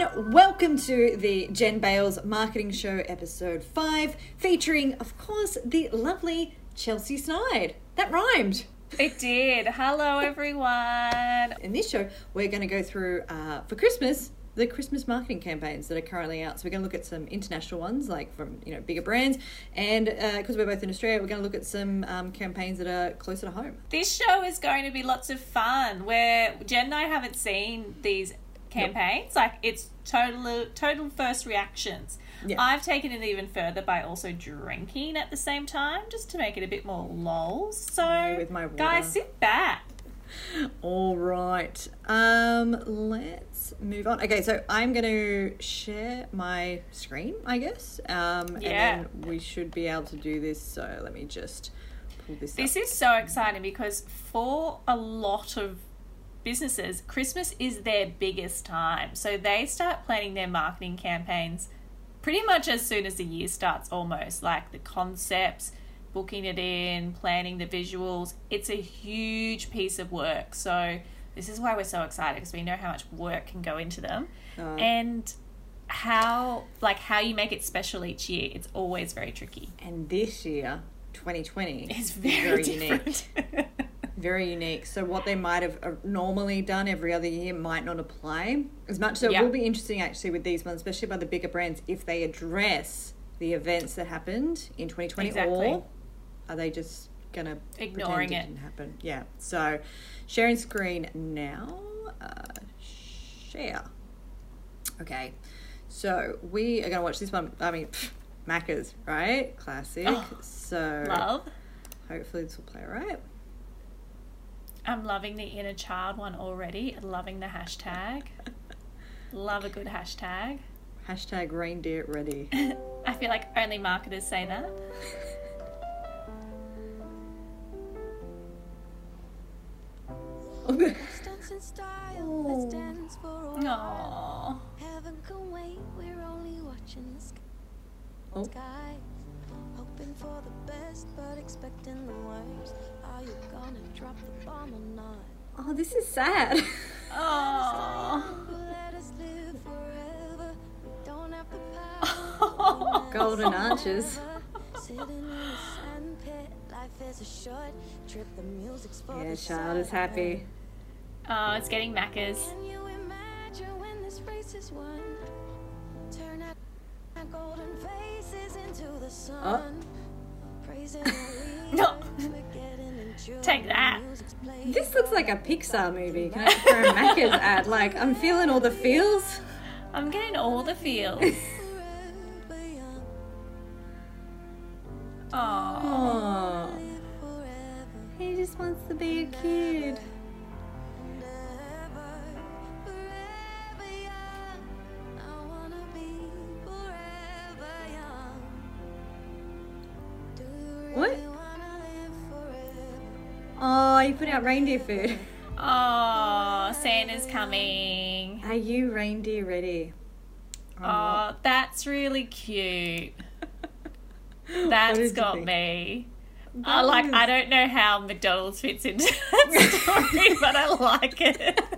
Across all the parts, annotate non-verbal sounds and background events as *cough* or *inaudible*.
everyone. Welcome to the Jen Bales Marketing Show, episode 5, featuring, of course, the lovely Chelsea Snide. That rhymed. It did. Hello, everyone. In this show, we're going to go through, uh, for Christmas, the Christmas marketing campaigns that are currently out. So we're going to look at some international ones, like from you know bigger brands, and because uh, we're both in Australia, we're going to look at some um, campaigns that are closer to home. This show is going to be lots of fun. Where Jen and I haven't seen these campaigns, like it's total total first reactions. Yeah. I've taken it even further by also drinking at the same time, just to make it a bit more lol. So, my guys, sit back. All right. Um, let's move on. Okay, so I'm going to share my screen, I guess. Um, Yeah. And then we should be able to do this. So let me just pull this, This up. is so exciting because for a lot of businesses, Christmas is their biggest time. So they start planning their marketing campaigns pretty much as soon as the year starts, almost like the concepts, booking it in, planning the visuals. It's a huge piece of work. So this is why we're so excited because we know how much work can go into them. Uh, and how like how you make it special each year it's always very tricky and this year, 2020, it's is very, *laughs* unique. Very unique. So what they might have uh, normally done every other year might not apply as much. So Yeah. it will be interesting actually with these ones, especially by the bigger brands, if they address the events that happened in 2020 Exactly. or are they just gonna Ignoring pretend it. didn't happen? Yeah. So sharing screen now. Uh, share. Okay. So we are gonna watch this one. I mean, pff, Macca's, right? Classic. Oh, so love hopefully this will play all right. I'm loving the inner child one already loving the hashtag love a good hashtag Hashtag reindeer ready. *laughs* i feel like only marketers say that *laughs* Let's dance in style. Let's oh. dance for a Heaven can wait. We're only watching the sk- Oh. Sky. Hoping for the best, but expecting the worst. Are you gonna drop the bomb or not? Oh, this is sad. Aww. Let us live forever. We don't have the power. *laughs* Golden arches. Sitting in a sand pit. Life is a short trip. The music's for Yeah, the child is happy. oh it's getting Macca's. Can you imagine when this race is won? Turn our, our golden faces into the oh. sun. *laughs* Praising the No. Leaders, we're getting in tune. Take that. This looks like a Pixar movie. Can I throw a Macca's ad? Like, I'm feeling all the feels. i'm getting all the feels. *laughs* Aww. Oh, he just wants to be a kid. Reindeer food. Oh, Santa's coming. Are you reindeer ready? Oh, that's really cute. *laughs* That's got me. That I like. I don't know how McDonald's fits into that *laughs* story, but I like it. *laughs*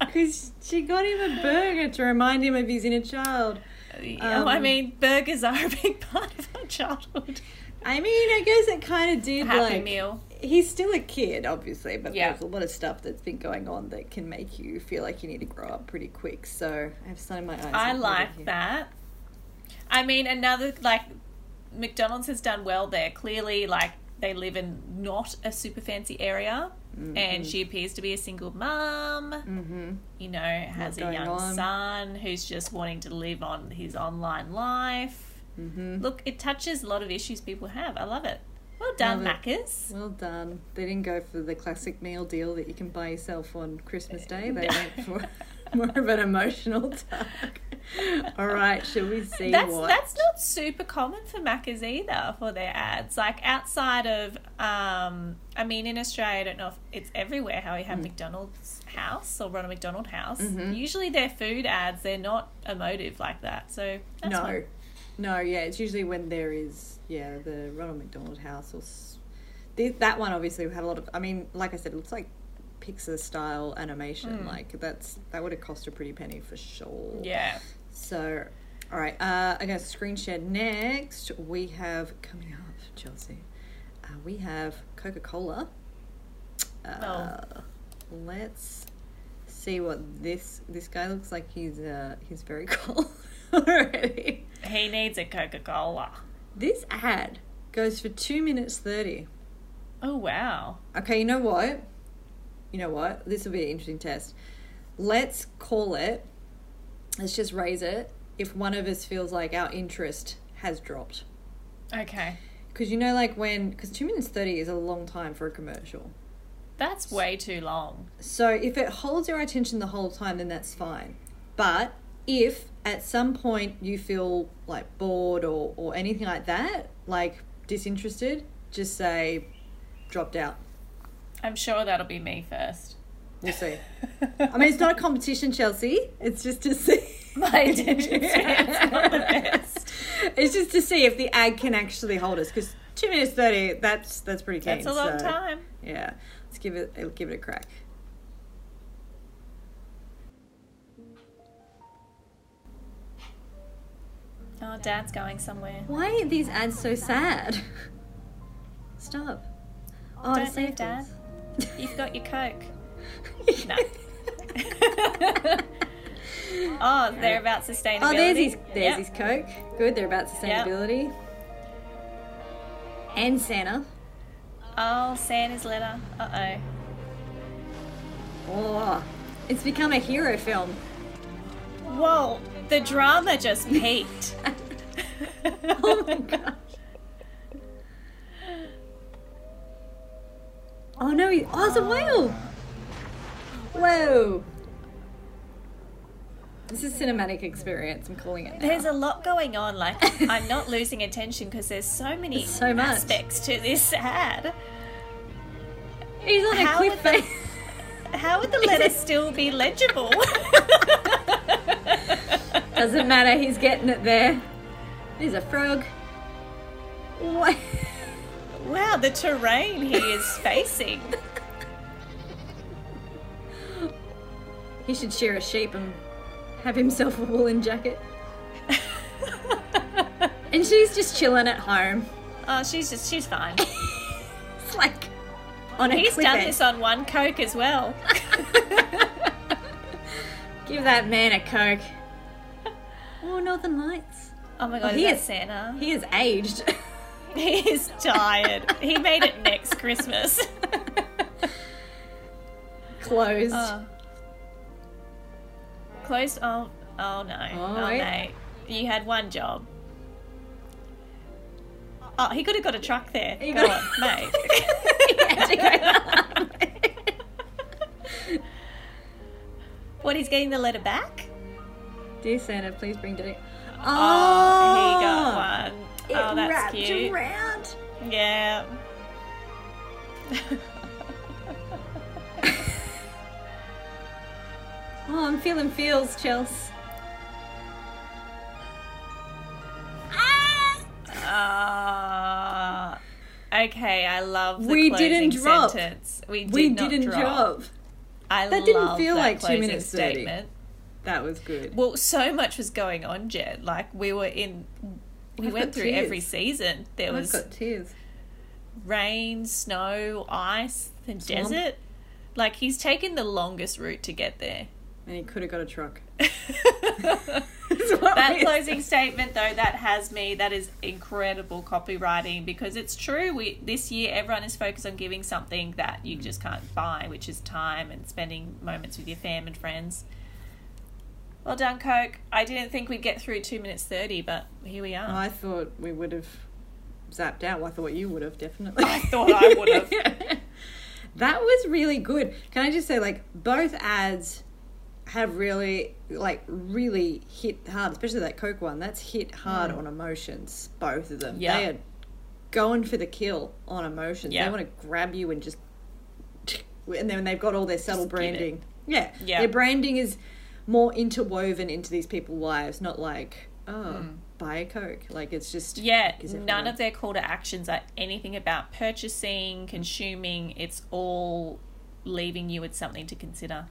Because she got him a burger to remind him of his inner child. Yeah, I Um, mean, burgers are a big part of our childhood. I mean, I guess it kind of did Happy like. meal. He's still a kid, obviously, but Yeah. there's a lot of stuff that's been going on that can make you feel like you need to grow up pretty quick. So I have sun in my eyes. I like that. I mean, another like McDonald's has done well there. Clearly, like they live in not a super fancy area, and she appears to be a single mum. Mm-hmm. You know, has a young on. son who's just wanting to live on his online life. Mm-hmm. Look, it touches a lot of issues people have. I love it. Well done, Love it. Macca's. Well done. They didn't go for the classic meal deal that you can buy yourself on Christmas Day. They went for *laughs* more of an emotional tug. *laughs* All right, shall we see That's what? that's not super common for Macca's either for their ads. Like outside of, um, I mean, in Australia, I don't know if it's everywhere how we Mm. have McDonald's house or Ronald McDonald house. Mhm. Usually, their food ads they're not emotive like that. So that's no, fun. No, yeah. It's usually when there is, yeah, the Ronald McDonald House or s- that one. Obviously, we had a lot of. I mean, like I said, it looks like Pixar style animation. Like that's that would have cost a pretty penny for sure. Yeah. So, all right, uh, I'm to screen share next. We have coming up, Chelsea. Uh, we have Coca Cola. Uh, Let's see what this this guy looks like. He's uh, he's very *laughs* cool already. He needs a Coca Cola. This ad goes for two minutes thirty. Oh wow. Okay, you know what? You know what? This will be an interesting test. Let's call it. Let's just raise it if one of us feels like our interest has dropped. Okay. Because you know, like when, because two minutes 30 is a long time for a commercial. That's way too long. So if it holds your attention the whole time, then that's fine. But if at some point you feel like bored or, or anything like that, like disinterested, just say dropped out. I'm sure that'll be me first. We'll see. *laughs* I mean, it's not a competition, Chelsea. It's just to see. *laughs* My attention span's not the best. It's just to see if the ad can actually hold us. Because two minutes thirty, that's that's pretty keen. That's a long so, time. Yeah, let's give it give it a crack. Oh, Dad's going somewhere. Why are these ads so sad? Stop. Oh, Don't leave, Dad. You've got your Coke. *laughs* No. *laughs* oh, they're about sustainability. Oh, there's his there's Yep. his Coke. Good, they're about sustainability. And Santa. Oh, Santa's letter. Uh oh. Oh, it's become a hero film. Whoa, the drama just *laughs* peaked. oh my gosh. Oh no, he, oh, it's a uh. whale. Whoa. This is cinematic experience. I'm calling it. Now. There's a lot going on. Like, *laughs* I'm not losing attention because there's so many There's so much. aspects to this ad. He's on a cliff face. *laughs* How would the letter still be legible? Doesn't matter. He's getting it there. There's a frog. What? wow, the terrain he is facing. He should shear a sheep and have himself a woolen jacket. And she's just chilling at home. Oh, she's just, she's fine. It's like on a He's done edge. this on one Coke as well. *laughs* Give that man a coke. Oh, Northern Lights. Oh my oh, god, he is is- Santa? He is aged. *laughs* He is tired. he made it next Christmas. *laughs* Closed. oh. Close. Oh, oh no. Oh, Oh, mate. You had one job. Oh, he could have got a truck there. He Go got- on, *laughs* mate. He to go. what, he's getting the letter back? Dear Santa, please bring Daddy. Oh, he got one. It oh, that's wrapped cute. around. Yeah. *laughs* Oh, I'm feeling feels, Chels. Ah! Ah. okay, I love the We closing didn't drop. sentence. We did We didn't drop. drop. I That didn't feel like two minutes 30. That was good. Well, so much was going on, Jen. Like we were in, we I've went through tears. every season. There I've was got tears. rain, snow, ice, the Swamp. desert. Like he's taken the longest route to get there. And he could have got a truck. *laughs* that that closing statement though that has me that is incredible copywriting because it's true we this year everyone is focused on giving something that you mm. just can't buy which is time and spending moments with your fam and friends well done coke i didn't think we'd get through 2 minutes 30 but here we are I thought we would have zapped out. Well, I thought you would have definitely. I thought I would have. *laughs* that was really good. Can I just say, like, both ads have really, like, really hit hard, especially that Coke one. That's hit hard mm. on emotions, both of them. Yeah. They are going for the kill on emotions. Yeah. They want to grab you and just. And then they've got all their subtle Just branding. Yeah. Yeah. Their branding is more interwoven into these people's lives, not like, oh, buy a Coke. Like, it's just. Yeah, none of their call to actions are anything about purchasing, consuming. It's all leaving you with something to consider.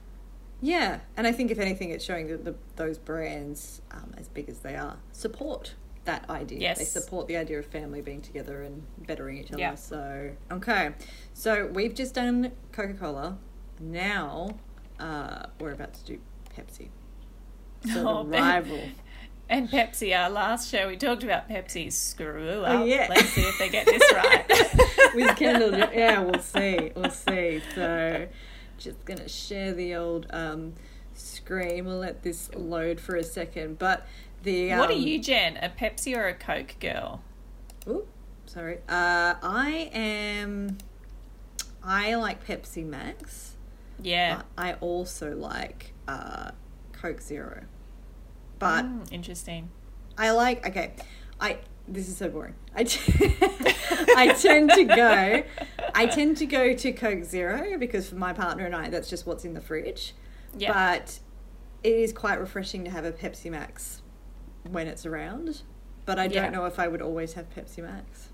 Yeah, and I think if anything, it's showing that the, those brands, um, as big as they are, support that idea. They support the idea of family being together and bettering each other. Yeah. So okay, so we've just done Coca Cola. Now uh, we're about to do Pepsi. *laughs* So Oh, the rival. And Pepsi, our last show, we talked about Pepsi's screw up. Oh, yeah. Let's see if they get this right. *laughs* with Kendall. Yeah, we'll *laughs* see. We'll see. So, just gonna share the old um, screen. We'll let this load for a second. But the um, what are you, Jen? A Pepsi or a Coke girl? Ooh, sorry. Uh, I am. I like Pepsi Max. Yeah. But I also like uh, Coke Zero. But Mm, interesting. I like okay. I this is so boring. I, t- *laughs* I tend to go I tend to go to Coke Zero because for my partner and I that's just what's in the fridge. Yeah. But it is quite refreshing to have a Pepsi Max when it's around. But I don't Yeah. know if I would always have Pepsi Max.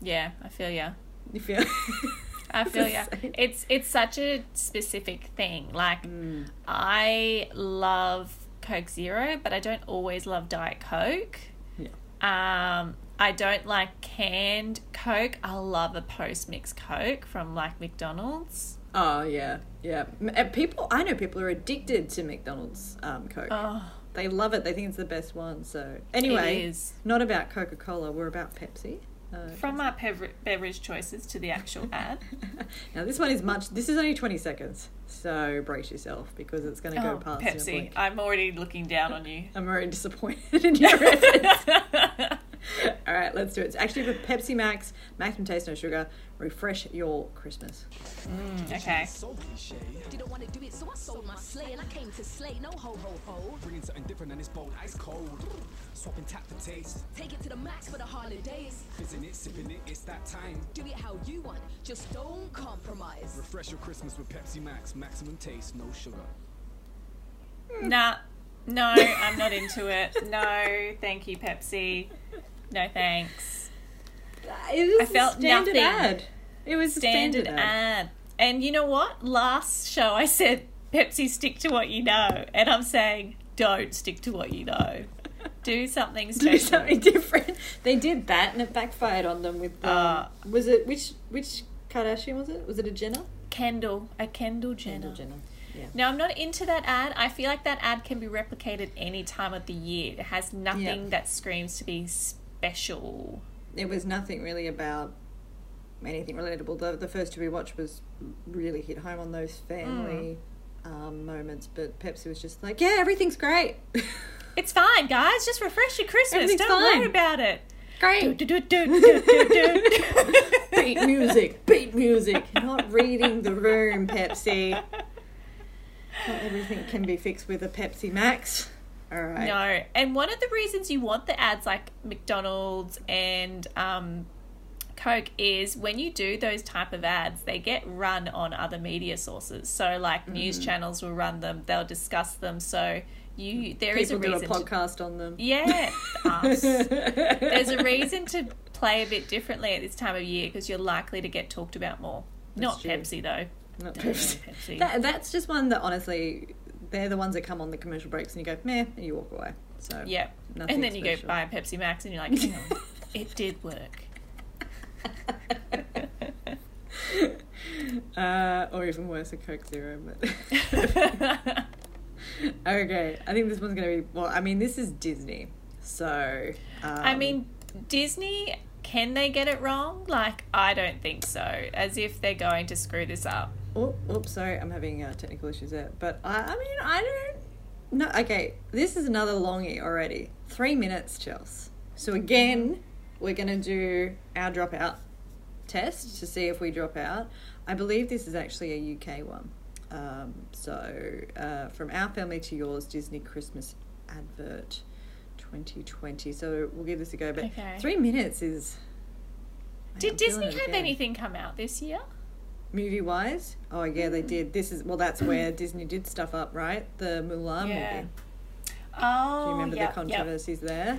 Yeah, I feel yeah. You feel *laughs* I *laughs* feel It's ya. the same. It's it's such a specific thing. Like Mm. I love Coke Zero, but I don't always love Diet Coke. Yeah. Um, I don't like canned Coke. I love a post mix Coke from like McDonald's. Oh yeah, yeah. People, I know people are addicted to McDonald's um, Coke. Oh, They love it. They think it's the best one. So anyway, it is. not about Coca Cola. We're about Pepsi. Uh, From our pev- beverage choices to the actual *laughs* ad. now this one is much. This is only twenty seconds, so brace yourself because it's going to go Oh, past. Pepsi. I'm already looking down on you. I'm already disappointed in your *laughs* efforts. *laughs* All right, let's do it. It's actually for Pepsi Max, maximum taste, no sugar. Refresh your Christmas. okay. So cliche. Didn't want to do it, so I sold my sleigh and I came to slay. No ho ho ho. Bringing something different and it's bold, ice cold. Swapping tap for taste. Take it to the max for the holidays. Fizzing it, sipping it, it's that time. Do it how you want, just don't compromise. Refresh your Christmas with Pepsi Max. Maximum taste, no sugar. Nah. No, I'm not into it. No, thank you, Pepsi. No thanks. It is I felt a standard nothing. ad. It was Standard standard, ad. ad. And you know what? Last show I said Pepsi stick to what you know, and I'm saying don't stick to what you know. Do something special. do something different. They did that, and it backfired on them. With um, Uh, was it which which Kardashian was it? Was it a Jenner? Kendall, a Kendall Jenner. Kendall Jenner. Yeah. No, I'm not into that ad. I feel like that ad can be replicated any time of the year. It has nothing Yeah. that screams to be special. It was nothing really about anything relatable. The the first two we watched was really hit home on those family Hmm. um, moments, but Pepsi was just like, yeah, everything's great. *laughs* It's fine, guys. Just refresh your Christmas. Don't worry about it. Great. do, do, do, *laughs* beat music, beat music. Not reading the room, Pepsi. Not everything can be fixed with a Pepsi Max. All right. No, and one of the reasons you want the ads like McDonald's and um, Coke is when you do those type of ads, they get run on other media sources. So, like news channels will run them; they'll discuss them. So, you there is a do a reason. to, podcast on them. yeah, us. *laughs* There's a reason to play a bit differently at this time of year because you're likely to get talked about more. Not true. Pepsi though. Not Pepsi. Pepsi. That, that's just one that honestly, they're the ones that come on the commercial breaks and you go, meh, and you walk away. So Yeah. nothing And then you go buy a Pepsi Max and you're like, *laughs* it did work. *laughs* uh, or even worse, a Coke Zero. But *laughs* okay, I think this one's gonna be. Well, I mean, this is Disney, so. Um, I mean, Disney, can they get it wrong? Like, I don't think so. As if they're going to screw this up. Oh, oops, sorry, I'm having uh, technical issues there. But I, I mean, I don't. No, okay, this is another longie already. Three minutes, Chels. So again, we're gonna do our dropout test to see if we drop out. I believe this is actually a UK one. Um, so uh, from our family to yours, Disney Christmas advert, 2020. So we'll give this a go. But Okay. three minutes is. Did I'm Disney have anything come out this year? Movie wise, oh yeah, they did. This is well, that's where Disney did stuff up, right? The Mulan Yeah. movie. Oh, Do you remember yep, the yep. controversies there?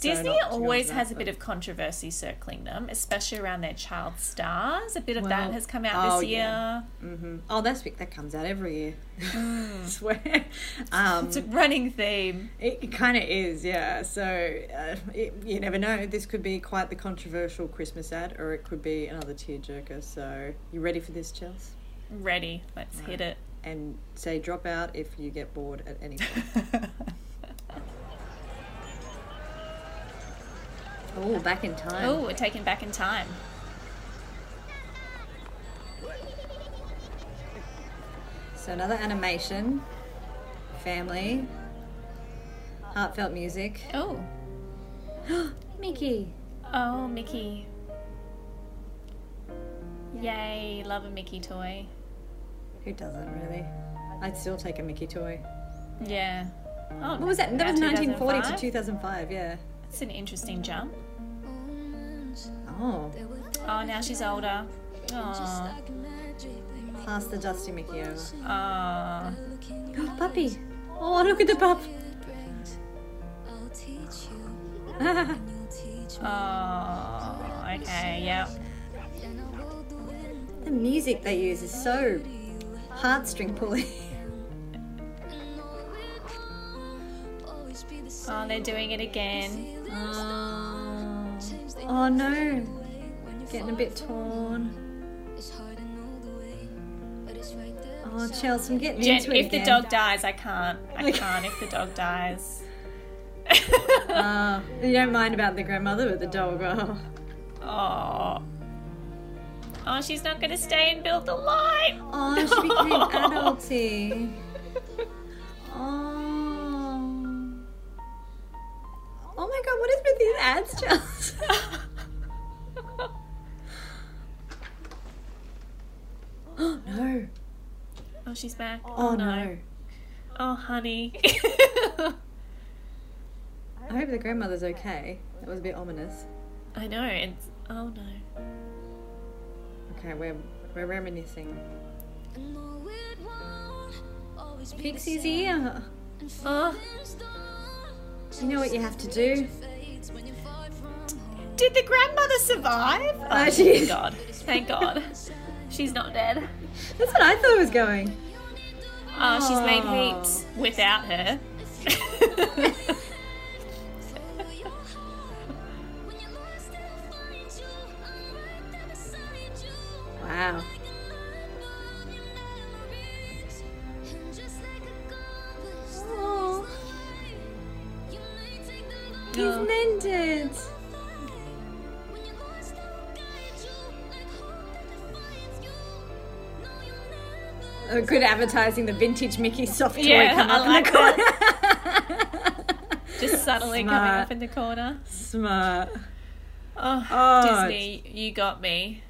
Disney always has a bit of controversy circling them, especially around their child stars. A bit of Well, that has come out oh, this year. yeah. Mhm. Oh, that's that comes out every year. *laughs* I swear. Um, It's a running theme. it it kind of is, yeah. So uh, it, you never know. This could be quite the controversial Christmas ad, or it could be another tearjerker. So you ready for this, Chels? Ready. Let's hit it. And say drop out if you get bored at any point. *laughs* oh, back in time. Oh, we're taken back in time. So another animation, family, heartfelt music. Oh. *gasps* Mickey. Oh, Mickey. Yay, love a Mickey toy. Who doesn't really? I'd still take a Mickey toy. Yeah. Oh, What was that? That was 1940 to 2005? 2005. Yeah. That's an interesting jump. Oh, Oh, now she's older. Oh, pass the dusty Mickey over. oh. Puppy. Oh, look at the pup. *laughs* Oh, okay, yeah. the music they use is so heartstring pulling. Oh, they're doing it again. Oh, oh no. Getting a bit torn. Oh, Chelsea, I'm getting Jen, into it if the dog dies, I can't. I *laughs* can't if the dog dies. Ah, *laughs* *laughs* you don't mind about the grandmother, but the dog. Oh. Oh. Oh, she's not going to stay and build the light. Oh, she became adulty. Oh. Oh my god, what is with these ads, Charles? oh no. Oh, she's back. Oh, oh no. Oh, honey. I hope the grandmother's okay. That was a bit ominous. I know. It's oh no. Okay, we're we're reminiscing. Pixie's here. Oh, You know what you have to do? did the grandmother survive? Oh, Oh, she- thank God. Thank God. *laughs* She's not dead. That's what I thought it was going. Oh, she's made heaps without her. *laughs* advertising the vintage Mickey soft toy Yeah, come up like in the corner. *laughs* Just subtly coming up in the corner. Smart. Oh, Oh, Disney, you got me.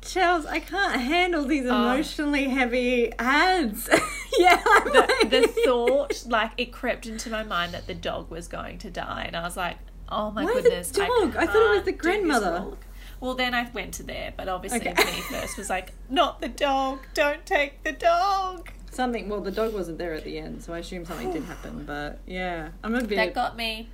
Charles, I can't handle these Oh. emotionally heavy ads. *laughs* yeah, The, like, the thought, like, it crept into my mind that the dog was going to die, and I was like, oh my Why the goodness. dog? I thought it was the grandmother. Well, then I went to there, but obviously Okay. me first was like, not the dog, don't take the dog. something. Well, the dog wasn't there at the end, so I assume something did happen. *sighs* But yeah, I'm a bit. That got me.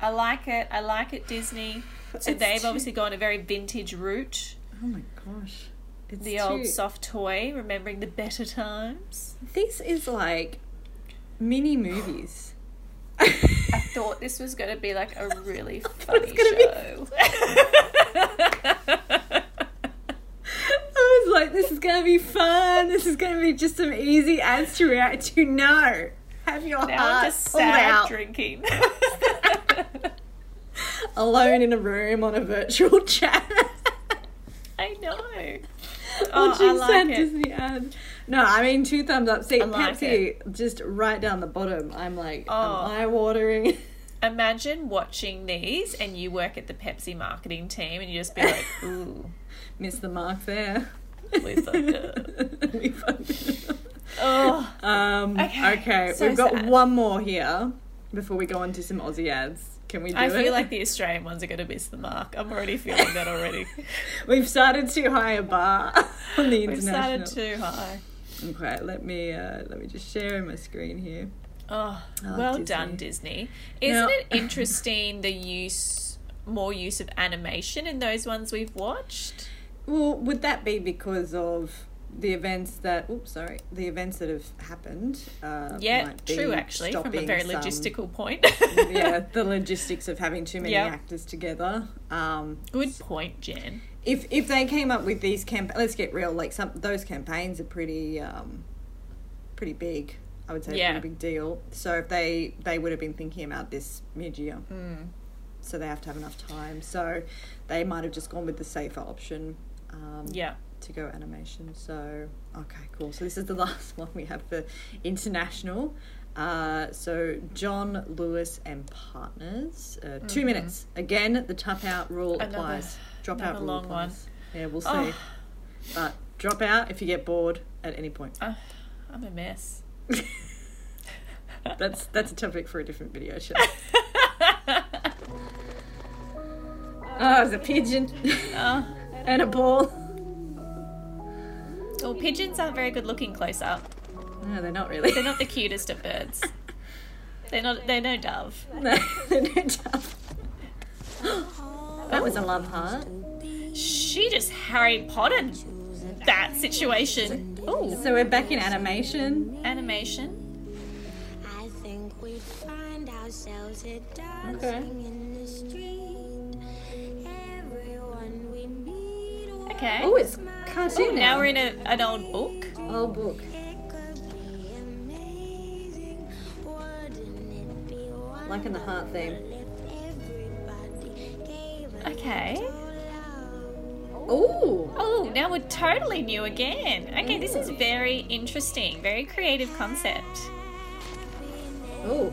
I like it. I like it, Disney. So It's they've too- obviously gone a very vintage route. oh my gosh, it's The too, old soft toy, remembering the better times. This is like mini movies. I thought this was going to be like a really *laughs* funny show. *laughs* I was like, this is gonna be fun. This is gonna be just some easy ads to react to. No, have your now heart I'm just sad out. drinking. *laughs* alone in a room on a virtual chat. I know. Oh, Watching I like sad it. Disney ad. No, I mean two thumbs up. See, I like Pepsi just right down the bottom. I'm like, Oh. I'm eye watering. Imagine watching these and you work at the Pepsi marketing team and you just be like, *laughs* ooh, miss the mark there. We *laughs* fucked up. We fucked up. oh. Um, Okay, okay, so we've got sad. one more here before we go on to some Aussie ads. Can we do I it? feel like the Australian ones are going to miss the mark. I'm already feeling that already. *laughs* We've started too high a bar on the We've started too high. Okay, let me uh, let me just share my screen here. Oh, Oh, well Disney. done, Disney. Isn't Now- it *laughs* interesting the use, more use of animation in those ones we've watched? Well, would that be because of the events that? Oops, sorry, the events that have happened. Uh, Yeah, might be true, actually, from a very some- logistical point. yeah, *laughs* the logistics of having too many Yeah. actors together. Um, Good point, Jen. If if they came up with these camp, let's get real. Like some those campaigns are pretty um, pretty big. I would say Yeah. a pretty big deal. So if they they would have been thinking about this mid year, Mm. so they have to have enough time. So they might have just gone with the safer option. Um, Yeah. to go animation. So okay, cool. So this is the *laughs* last one we have for international. Uh, so John Lewis and Partners, uh, 2 minutes. Again, the tap out rule Mm-hmm. Another- applies. Drop out rule long one. Yeah, we'll see. Oh. But drop out if you get bored at any point. Uh, I'm a mess. *laughs* That's that's a topic for a different video show. *laughs* Oh, it's a pigeon oh. *laughs* and a ball. Well, pigeons aren't very good looking close up. No, they're not really. They're not the cutest of birds. They're not. They're no dove. No, they're not tough. *gasps* That was a love heart. She just Harry Potter that situation. Oh, So we're back in animation. animation. I think we find ourselves at dancing Okay. in the street. Everyone we meet Okay. Oh, it's cartoon now we're in a, an old book. old book. Like could be amazing. Wouldn't it be Liking the heart theme. wonderful if everybody gave a Okay. Oh, Oh, now we're totally new again. Okay, this is very interesting. Very creative concept. oh.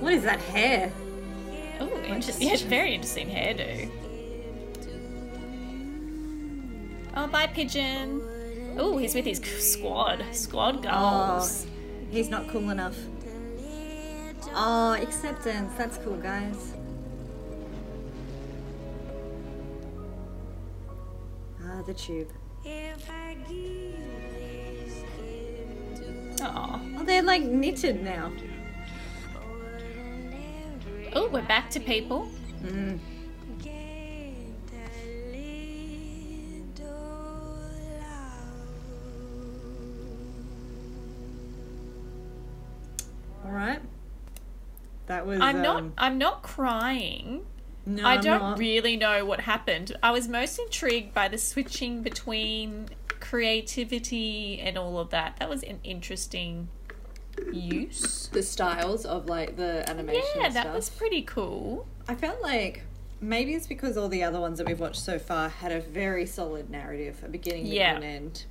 What is that hair? Oh, interesting. Yeah, very interesting hairdo. Oh, bye, pigeon. Oh, he's with his squad. Squad oh, goals. He's not cool enough. Oh, acceptance. That's cool, guys. Ah, the tube. If I give this gift Aw. Oh, they're like knitted now. Oh, we're back to people. Mm. That was. I'm not. um, I'm not crying. No, I I'm don't not. really know what happened. I was most intrigued by the switching between creativity and all of that. That was an interesting use. the styles of like the animation. Yeah, and that stuff. was pretty cool. I felt like maybe it's because all the other ones that we've watched so far had a very solid narrative, a beginning, middle, Yeah. and end.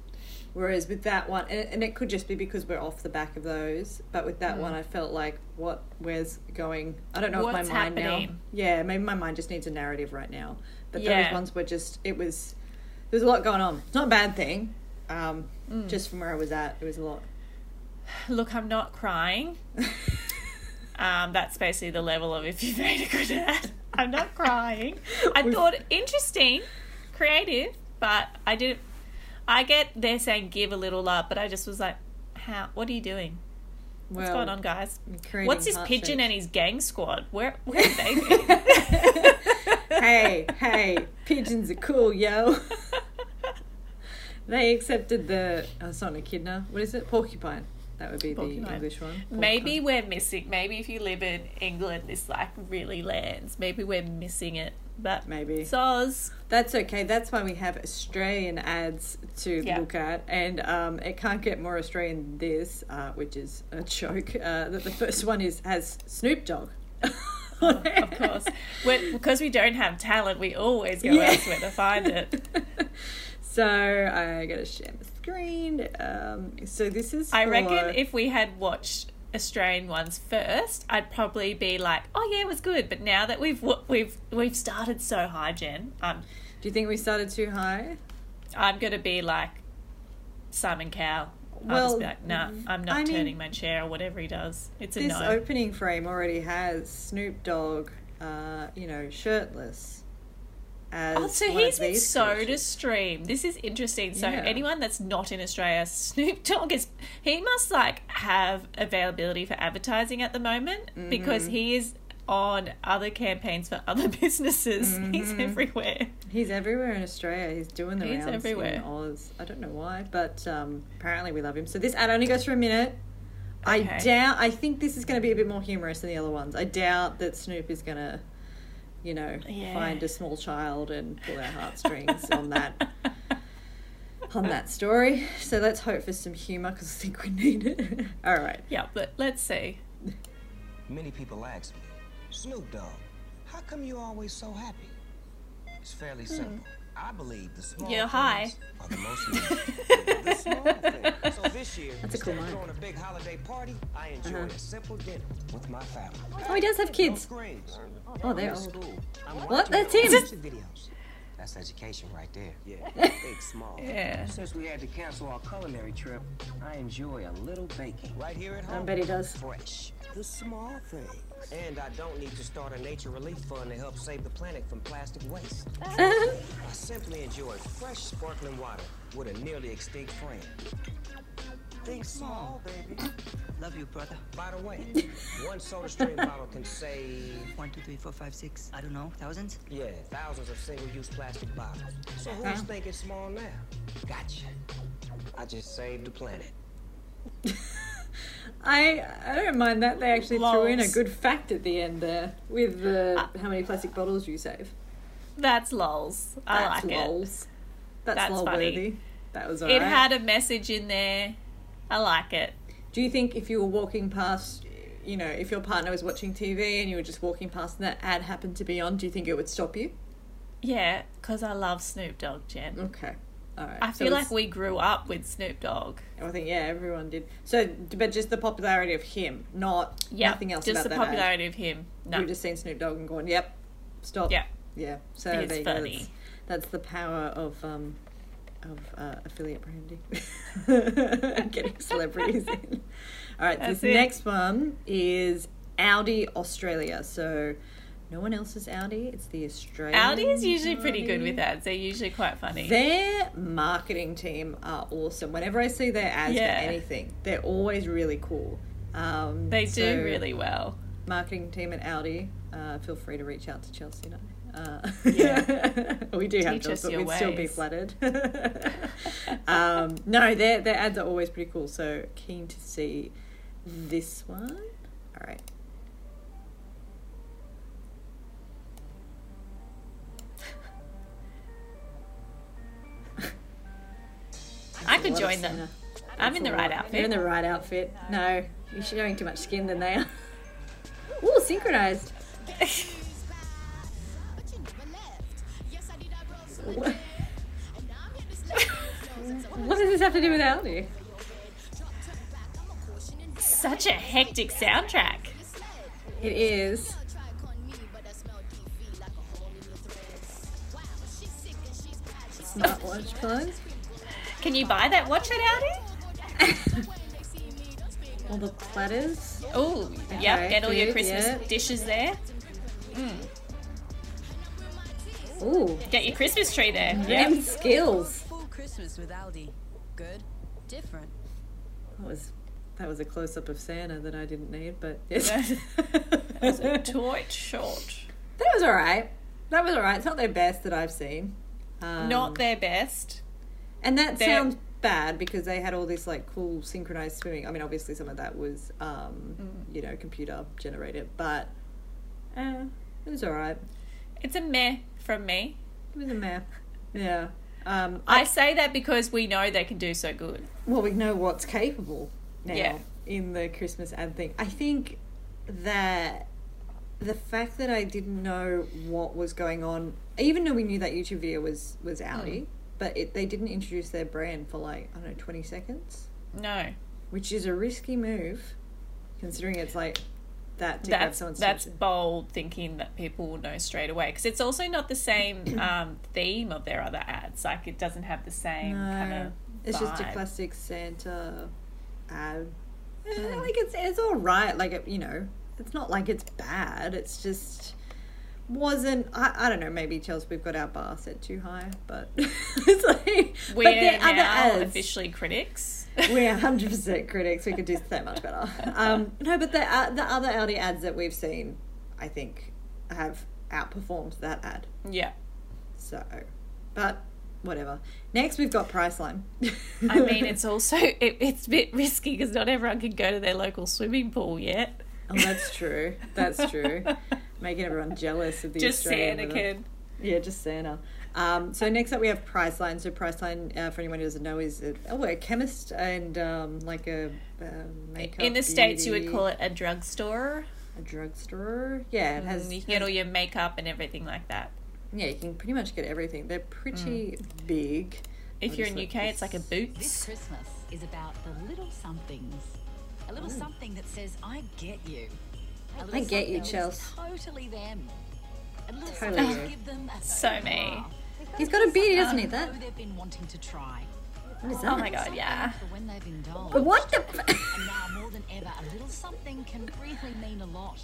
Whereas with that one, and, and it could just be because we're off the back of those, but with that one, I felt like, what, where's going? I don't know if Mm. What's my mind now. happening? Yeah, maybe my mind just needs a narrative right now. But Yeah. those ones were just, it was, there's a lot going on. It's not a bad thing. Um, Mm. Just from where I was at, it was a lot. Look, I'm not crying. *laughs* Um, that's basically the level of if you made a good ad. I'm not crying. *laughs* I We've- thought interesting, creative, but I didn't. I get they're saying give a little love, but I just was like, how? What are you doing? What's Well, going on, guys? What's this pigeon shapes. and his gang squad? Where where have they been? *laughs* hey, hey, pigeons are cool, yo. *laughs* They accepted the. Oh, it's not an echidna. What is it? Porcupine. That would be the English one. Maybe we're missing. Maybe if you live in England, this like really lands. Maybe we're missing it. But Maybe. Soz. That's okay. That's why we have Australian ads to Yeah. look at, and um, it can't get more Australian than this, uh, which is a joke. Uh, that the first one is has Snoop Dogg. *laughs* of course. When, because we don't have talent, we always go Yeah. elsewhere to find it. *laughs* so I gotta share my screen. Um, so this is. I for- reckon if we had watched Australian ones first, I'd probably be like, "Oh yeah, it was good." But now that we've we've we've started so high, Jen, I'm Do you think we started too high? I'm gonna be like Simon Cowell. I'll Well, just be like, "Nah, I'm not I mean, turning my chair or whatever he does." It's a This no. opening frame already has Snoop Dogg, uh, you know, shirtless. As Oh, so he's these Soda. Stream. This is interesting. So Yeah. anyone that's not in Australia, Snoop Dogg is he must like have availability for advertising at the moment because Mm-hmm. he is on other campaigns for other *laughs* businesses. He's Mm-hmm. everywhere. He's everywhere in Australia. He's doing the He's rounds everywhere. in Oz. I don't know why, but um, apparently we love him. So this ad only goes for a minute. I doubt. I think this is going to be a bit more humorous than the other ones. I doubt that Snoop is going to, you know, Yeah. find a small child and pull our heartstrings on that *laughs* on that story. So let's hope for some humor because I think we need it. *laughs* All right. Yeah, but let's see. Many people ask me, Snoop Dogg, how come you always so happy? It's fairly hmm. simple. I believe the small Yeah, hi. are the most *laughs* the small. So this year, That's a cool instead of line. throwing a big holiday party, I enjoyed Uh-huh. a simple dinner with my family. Oh, he does have kids. Oh, they're old. school. What? That's him. *laughs* That's education right there. Yeah, big small. *laughs* Yeah. Since we had to cancel our culinary trip, I enjoy a little baking. Right here at home. I bet he does. Fresh. The small things. And I don't need to start a nature relief fund to help save the planet from plastic waste. *laughs* I simply enjoy fresh sparkling water with a nearly extinct friend. Think small, baby. Love you, brother. By the way, *laughs* one soda stream bottle can save, One, two, three, four, five, six. I don't know, thousands. yeah, thousands of single-use plastic bottles. So who's Huh? thinking small now? Gotcha. I just saved the planet. *laughs* I I don't mind that they actually threw in a good fact at the end there with the uh, how many plastic bottles you save. That's lols. I That's like it. lols. That's, That's lol funny. worthy. That was It alright. had a message in there. I like it. Do you think if you were walking past, you know, if your partner was watching TV and you were just walking past and that ad happened to be on, do you think it would stop you? Yeah, because I love Snoop Dogg, Jen. Okay. All right. I So feel like we grew up with Snoop Dogg. I think yeah, everyone did. So, but just the popularity of him, not Yeah, nothing else just about the that ad. popularity of him. No, You've just seen Snoop Dogg and gone, "Yep, stop." yeah, Yeah. So It's there you go. funny. That's, that's the power of um of uh, affiliate branding. *laughs* Getting celebrities *laughs* in. All right, That's this it. next one is Aldi Australia. So no one else is Audi. It's the Australian. Aldi is usually pretty good with ads. They're usually quite funny. Their marketing team are awesome. Whenever I see their ads Yeah. for anything, they're always really cool. Um, They so do really well. marketing team at Aldi, uh, feel free to reach out to Chelsea and I. Uh, Yeah. *laughs* we do have Teach jobs, us but we'd still be ways. flattered. *laughs* *laughs* um, no, their their ads are always pretty cool. So keen to see this one. All right. I could join them. Senna. I'm in the right outfit. You're in the right outfit. No, you're showing too much skin than they are. *laughs* Ooh, synchronized. What? *laughs* what does this have to do with Aldi? Such a hectic soundtrack. It is. Smartwatch plug. Can you buy that watch at Aldi? *laughs* All the platters. Oh, yep. Get all your Christmas yeah. dishes there. Ooh, Get your Christmas tree there. them Yep. skills. Full Christmas with Aldi. Good. Different. That was that was a close up of Santa that I didn't need, but *laughs* yes. That was a toy short. That was all right. That was all right. It's not their best that I've seen. Um, Not their best. And that their- sounds bad because they had all this like cool synchronized swimming. I mean, obviously some of that was, um, Mm. you know, computer generated, but eh, it was all right. It's a meh from me. It was a map. Yeah. Um, I say that because we know they can do so good. well, we know what's capable now Yeah. in the Christmas ad thing. I think that the fact that I didn't know what was going on, even though we knew that YouTube video was was Aldi, but it, they didn't introduce their brand for like I don't know twenty seconds, No, which is a risky move, considering it's like that to that's, that's attention. bold thinking that people will know straight away because it's also not the same *coughs* um, theme of their other ads. Like it doesn't have the same kind of. it's just a classic Santa ad. Eh, Hmm. Like it's it's all right. Like it, you know, it's not like it's bad. It's just wasn't. I, I don't know. Maybe Chelsea, we've got our bar set too high, but *laughs* it's like. We're but there are other ads. officially critics. We're *laughs* hundred percent critics. We could do so much better. Um, no, but the uh, the other Aldi ads that we've seen, I think, have outperformed that ad. yeah. So, but whatever. Next, we've got Priceline. I mean, *laughs* it's also it, it's a bit risky because not everyone can go to their local swimming pool yet. oh, that's true. That's true. Making everyone jealous of the Just Australian Santa weather. can. Yeah, just Santa. Um, so next up we have Priceline. So Priceline, uh, for anyone who doesn't know, is a, oh, a chemist and um, like a uh, makeup. In the states, you would call it a drugstore. a drugstore. Yeah, it has. And you can get all your makeup and everything like that. yeah, you can pretty much get everything. They're pretty big. If I'll you're in let UK, it's like a this- This Christmas is about the little somethings. A little something that says, I get you. A little I get you, something Chels. Totally them. Totally you. give them a So me. He's got a beard, doesn't he? Know That. they've been wanting to try. What is Oh my god, yeah. For when they've indulged. What the? And now more than ever, a little something can really mean a lot.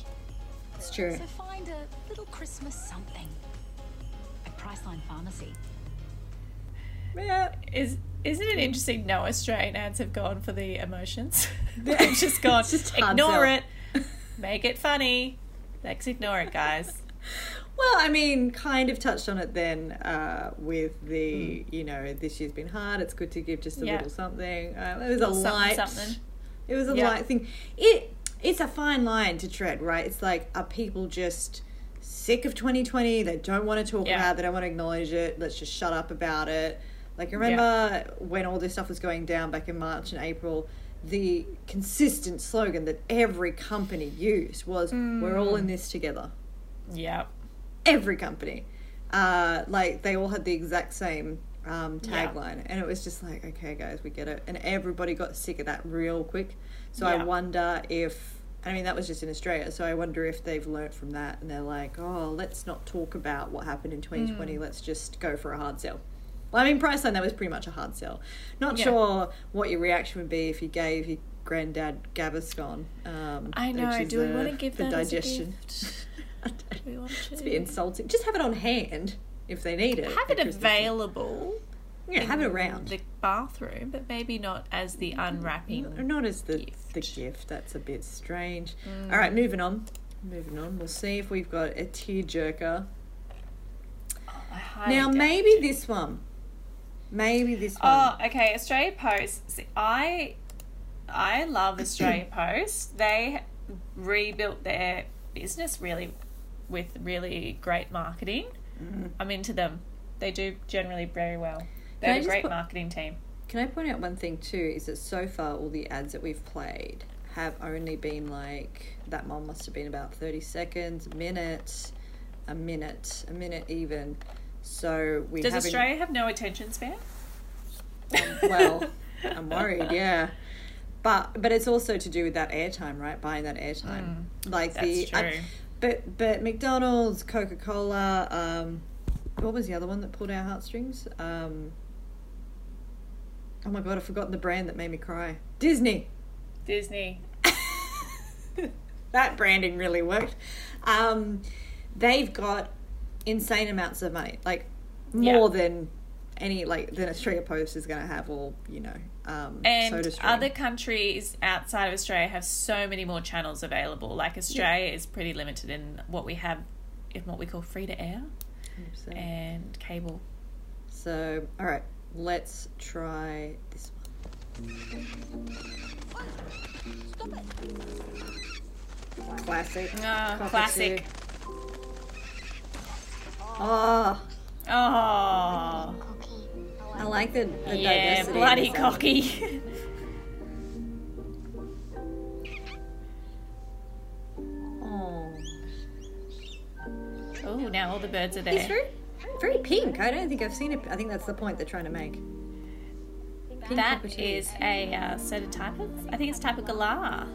it's true. So find a little Christmas something at Priceline Pharmacy. Yeah. Is isn't it interesting? No Australian ads have gone for the emotions. *laughs* They've just gone. Just ignore sell. it. Make it funny. Let's ignore it, guys. *laughs* Well, I mean, kind of touched on it then uh, with the, you know, this year's been hard. It's good to give just a. Yeah. little something. Uh, it was a Little something, light. something. It was a Yeah. light thing. It it's a fine line to tread, right? It's like are people just sick of 2020? They don't want to talk Yeah. about. it, They don't want to acknowledge it. Let's just shut up about it. Like remember when all this stuff was going down back in March and April. The consistent slogan that every company used was "We're all in this together." Yeah. every company. Uh, like they all had the exact same um, Yeah. tagline, and it was just like, okay, guys, we get it. And everybody got sick of that real quick. So I wonder if, I mean, that was just in Australia. So I wonder if they've learnt from that, and they're like, oh, let's not talk about what happened in 2020. Hmm. Let's just go for a hard sell. Well, I mean, Priceline, that was pretty much a hard sell. Not Yeah. sure what your reaction would be if you gave your granddad Gaviscon. Um, I know. Do we want to give that digestion. as a gift? *laughs* We want to? It's a bit insulting. Just have it on hand if they need it. have it available. Yeah, have it around. the bathroom, but maybe not as the unwrapping. Not as the gift. the gift. That's a bit strange. Mm. All right, moving on. Moving on. We'll see if we've got a tearjerker. Highly Now, maybe it. this one. Maybe this one. Oh, okay. Australia Post. See, I I love Australia *clears throat* Post. They rebuilt their business really with really great marketing. Mm-hmm. I'm into them. They do generally very well. They have a great put- marketing team. Can I point out one thing too? Is that so far all the ads that we've played have only been like that one must have been about thirty seconds, minutes, a minute, a minute even. So we Does Australia have no attention span? well, *laughs* I'm worried, yeah. But but it's also to do with that airtime, right? Buying that airtime, like the. Mm, That's I- true. but but McDonald's, Coca Cola, um, what was the other one that pulled our heartstrings? Um, oh my god, I've forgotten the brand that made me cry. Disney. Disney. *laughs* that branding really worked. Um, they've got insane amounts of money, like more than any like than Australia Post is going to have, or you know, um, And SodaStream. other countries outside of Australia have so many more channels available. Like Australia is pretty limited in what we have in what we call free to air 100%. and cable. So, all right, let's try this one. Classic. Ah, Cockatoo. classic. Oh, Oh, I like the, the yeah, diversity. bloody cocky. *laughs* Oh, oh, now all the birds are he's there. very, very pink. I don't think I've seen it. I think that's the point they're trying to make. Pink That cockatoo. is a uh, certain type of. I think it's type of galah.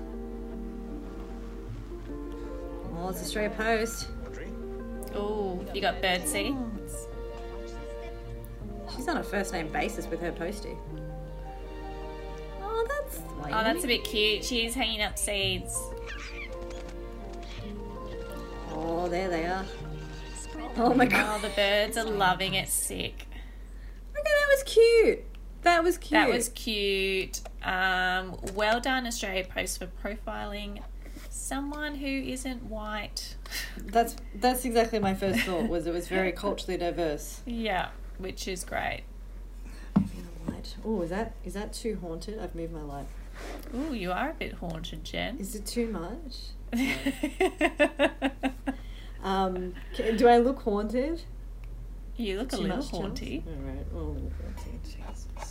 Oh, it's Australia Post. Oh, you got bird seed. She's on a first name basis with her postie. Oh, that's. Oh, that's a bit cute. She's hanging up seeds. Oh, there they are. Oh my Oh, god. the birds are loving it sick. Okay, that was cute. That was cute. That was cute. Um, well done, Australia Post, for profiling someone who isn't white. That's that's exactly my first *laughs* thought. Was it was very culturally diverse. yeah, which is great. Oh, is that is that too haunted? I've moved my light. Ooh, you are a bit haunted, Jen. Is it too much? *laughs* Um, ca- do I look haunted? you look a little much, haunty. All right. Oh, a little haunty. Jesus.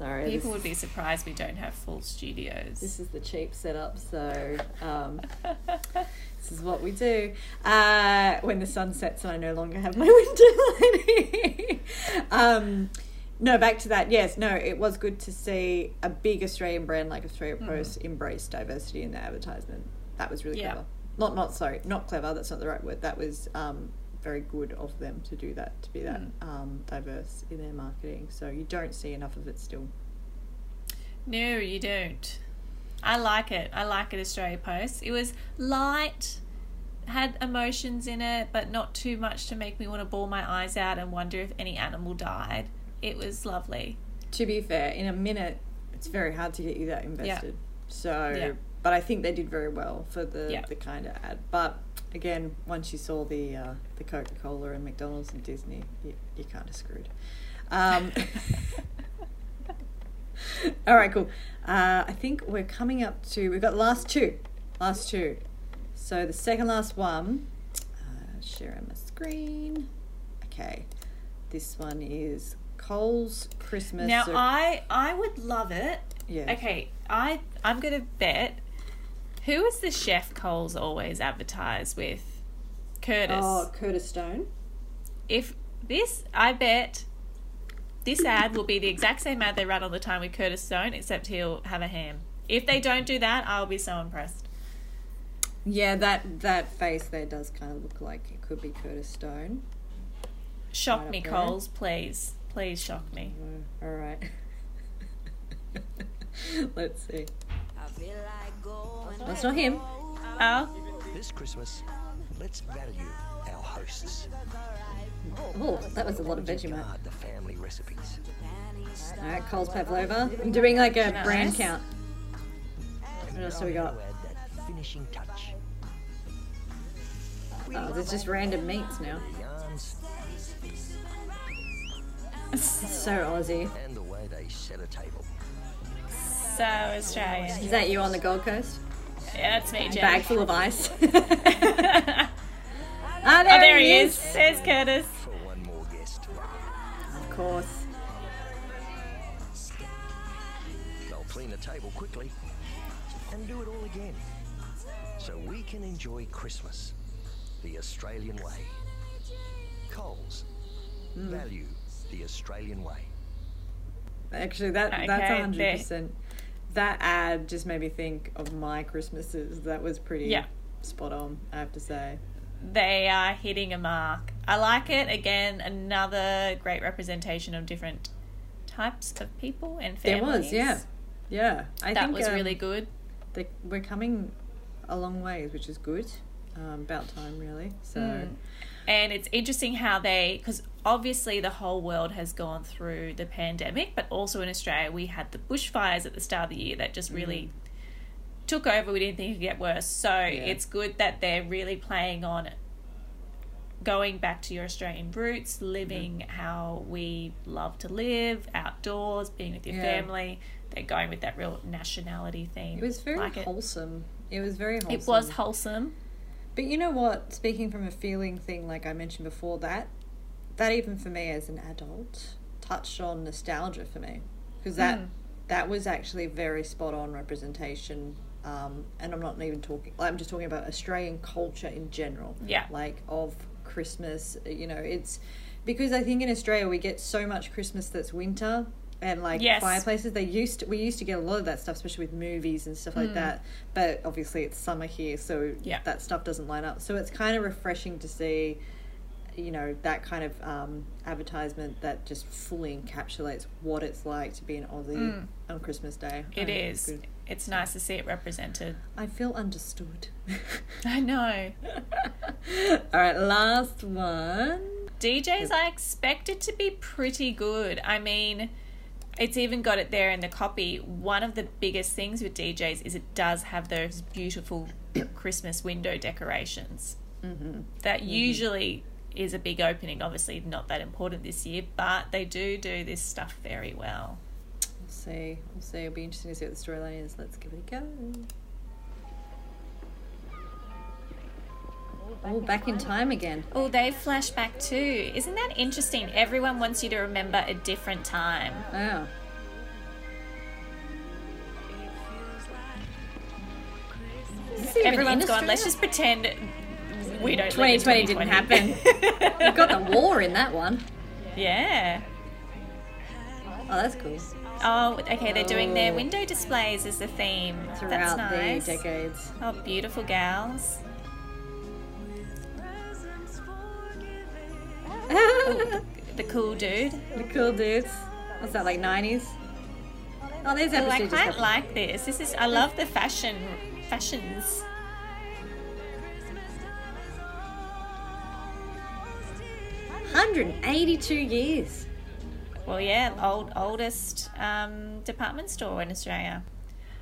Sorry. People would be surprised we don't have full studios. This is the cheap setup, so um, *laughs* this is what we do. Uh, when the sun sets, and I no longer have my *laughs* window lighting. um, no, back to that. Yes, no, it was good to see a big Australian brand like Australia Post embrace diversity in their advertisement. That was really Yeah. clever. Not, not sorry, not clever. That's not the right word. That was um, very good of them to do that, to be that um, diverse in their marketing. So you don't see enough of it still. No, you don't. I like it. I like it, Australia Post. It was light, had emotions in it, but not too much to make me want to bawl my eyes out and wonder if any animal died. It was lovely. to be fair, in a minute, it's very hard to get you that invested. So, Yeah. But I think they did very well for the Yeah. the kind of ad. But again, once you saw the uh, the Coca Cola and McDonald's and Disney, you, you're kind of screwed. Um, *laughs* all right, cool. Uh, I think we're coming up to we've got the last two, last two. So the second last one, uh, sharing my screen. Okay, this one is Coles Christmas. Now so- I I would love it. Yeah. Okay, I I'm gonna bet. Who is the chef Coles always advertise with? Curtis. Oh, Curtis Stone. If this, I bet this ad will be the exact same ad they run all the time with Curtis Stone, except he'll have a ham. If they don't do that, I'll be so impressed. Yeah, that that face there does kind of look like it could be Curtis Stone. Shock Right me. Coles, please, please shock me. Oh, all right. *laughs* Let's see. That's not him. Oh, This Christmas, let's value our hosts. Oh, that was a lot of Vegemite. Guard the family recipes. All right, Coles Pavlova. I'm doing like a Nice. brand count. What else do we got? That finishing touch. Oh, there's just random meats now. Yarns So Aussie. and the way they set a table. So Australian. Is that you on the Gold Coast? Yeah, that's me, Jen. Bag full of ice. *laughs* *laughs* oh, ah, there, there he is. There's Curtis. For one more guest. Of course. They'll clean the table quickly and do it all again. So we can enjoy Christmas the Australian way. Coles. Hmm. Value the Australian way. Actually, that Okay, that's there. That ad just made me think of my Christmases. That was pretty Yeah. spot on. I have to say. They are hitting a mark. I like it. Again, another great representation of different types of people and families. There was, yeah, yeah. I that think was um, really good. They, we're coming a long ways, which is good. Um, about time, really. So Mm. And it's interesting how they, because obviously the whole world has gone through the pandemic, but also in Australia, we had the bushfires at the start of the year that just mm. really took over. We didn't think it could get worse. So it's good that they're really playing on going back to your Australian roots, living how we love to live, outdoors, being with your Yeah. family. They're going with that real nationality theme. it was very Like it. wholesome. It was very wholesome. It was wholesome. But you know what? Speaking from a feeling thing, like I mentioned before, that that even for me as an adult touched on nostalgia for me because that Mm. that was actually very spot on representation. Um, and I'm not even talking. I'm just talking about Australian culture in general. Yeah. like of Christmas. You know, it's because I think in Australia we get so much Christmas that's winter. And like Yes. fireplaces, they used to, we used to get a lot of that stuff, especially with movies and stuff like that. But obviously, it's summer here, so Hmm. Yeah. that stuff doesn't line up. So it's kind of refreshing to see, you know, that kind of um, advertisement that just fully encapsulates what it's like to be an Aussie on Christmas Day. It it's is. good. it's nice to see it represented. I feel understood. *laughs* I know. *laughs* All right, last one. DJs, I expect it to be pretty good. I mean, it's even got it there in the copy. One of the biggest things with DJs is it does have those beautiful *coughs* Christmas window decorations. Mm-hmm. That usually is a big opening. Obviously, not that important this year, but they do do this stuff very well. We'll see. We'll see. It'll be interesting to see what the storyline is. Let's give it a go. Oh, back in time again. Oh, they flash back too. Isn't that interesting? Everyone wants you to remember a different time. Oh. Is this even in Everyone's gone. Let's just pretend we don't. live 2020 didn't happen. *laughs* We've got the war in that one. yeah. Oh, that's cool. Oh, okay. They're doing their window displays as the theme. Throughout That's nice. the decades. Oh, beautiful gals. *laughs* The cool dude. the cool dudes. What's that, like 90s? Oh, there's Oh, I quite like this. This is. I love the fashion. Fashions. Hundred and eighty-two years. Well, yeah, old oldest um, department store in Australia.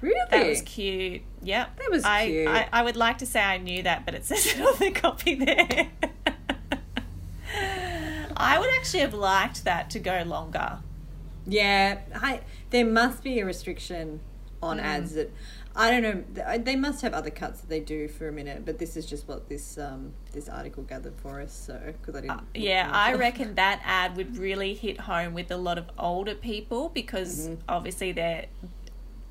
Really? That was cute. Yep. That was I, cute. I, I would like to say I knew that, but it says it on the copy there. I would actually have liked that to go longer. Yeah, I, there must be a restriction on ads that I don't know. They must have other cuts that they do for a minute, but this is just what this um this article gathered for us. So because I didn't. Uh, Yeah, I reckon *laughs* that ad would really hit home with a lot of older people because Mm-hmm. obviously they're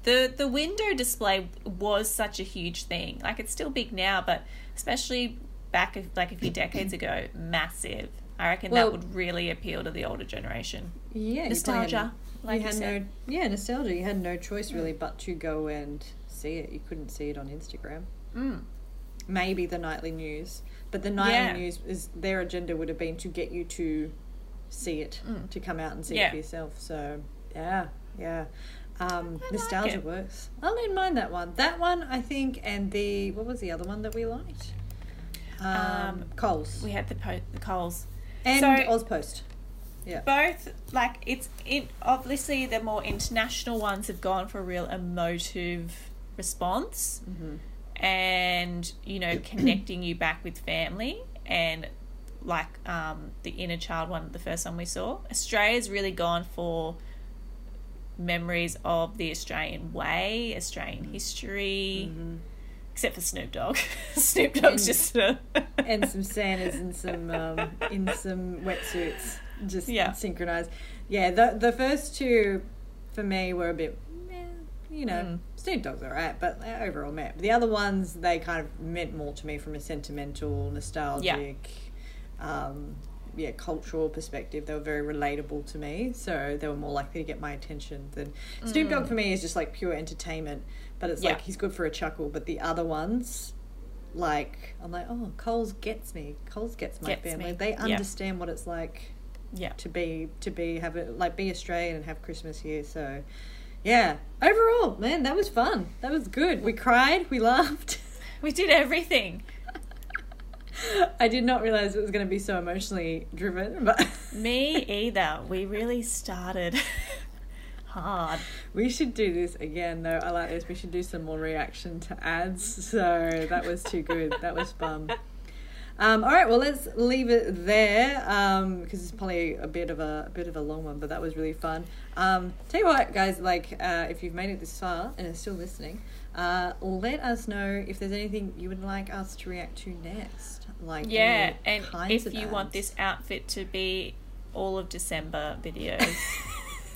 the the window display was such a huge thing. Like it's still big now, but especially back like a few decades ago, massive. I reckon Well- that would really appeal to the older generation. Yeah, you Nostalgia, had- like you you had said. no yeah nostalgia. You had no choice really but to go and see it. You couldn't see it on Instagram. Mm. Maybe the nightly news, but the nightly Yeah. news is their agenda would have been to get you to see it, to come out and see it Mm. For yourself. So yeah, yeah. Um, like nostalgia it. works. I didn't mind that one. That one, I think, and the what was the other one that we liked? Um, Um, Coles We had the po- the Coles. and so- Auspost. Yeah. both like it's it obviously the more international ones have gone for a real emotive response and you know *clears throat* connecting you back with family and like um, the inner child one the first one we saw australia's really gone for memories of the australian way australian history except for snoop dogg *laughs* snoop dogg's just a *laughs* and some Santas and some um, in some wetsuits, just Yeah. synchronized. Yeah, the the first two for me were a bit, you know, Mm. Snoop Dogg's alright, but uh, overall, meh. The other ones they kind of meant more to me from a sentimental, nostalgic, um, yeah, cultural perspective. They were very relatable to me, so they were more likely to get my attention than Snoop Dogg for me is just like pure entertainment. But it's Mm. Yeah. like he's good for a chuckle. But the other ones, like I'm like, oh, Coles gets me. Coles gets my Gets family. me. They Yeah. understand what it's like yeah to be to be have it like be Australian and have Christmas here. So, yeah. Overall, man, that was fun. That was good. We cried. We laughed. *laughs* we did everything *laughs* I did not realize it was going to be so emotionally driven, but *laughs* Me either. We really started hard. we should do this again. Though I like this. We should do some more reaction to ads. So that was too good. That was fun. Um, all right, well let's leave it there because it's probably a bit of a, a bit of a long one, but that was really fun. Um, tell you what, guys, like uh, if you've made it this far and are still listening, uh, let us know if there's anything you would like us to react to next. Like Yeah, and if you want this outfit to be all of December videos,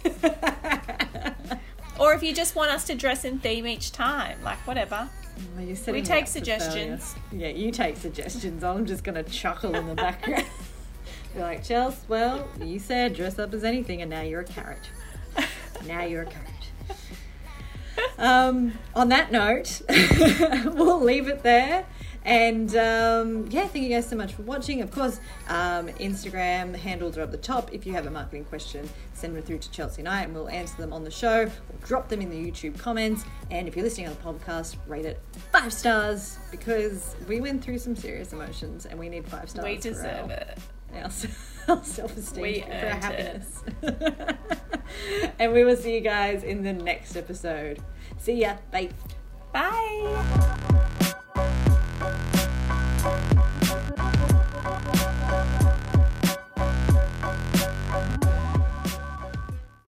*laughs* or if you just want us to dress in theme each time, like whatever. Well, you're We take suggestions. Yeah, you take suggestions. I'm just going to chuckle in the background. *laughs* Be like, Chels, well, you said dress up as anything, and now you're a carrot. Now you're a carrot. *laughs* Um, on that note, *laughs* we'll leave it there. And um, yeah, thank you guys so much for watching. Of course, um, Instagram handles are up the top. If you have a marketing question, send them through to Chelsea and I, and we'll answer them on the show or drop them in the YouTube comments. And if you're listening on the podcast, rate it five stars because we went through some serious emotions and we need five stars. We for deserve our- it. our, our *laughs* self-esteem for our happiness. *laughs* and we will see you guys in the next episode. See ya. Bye. Bye you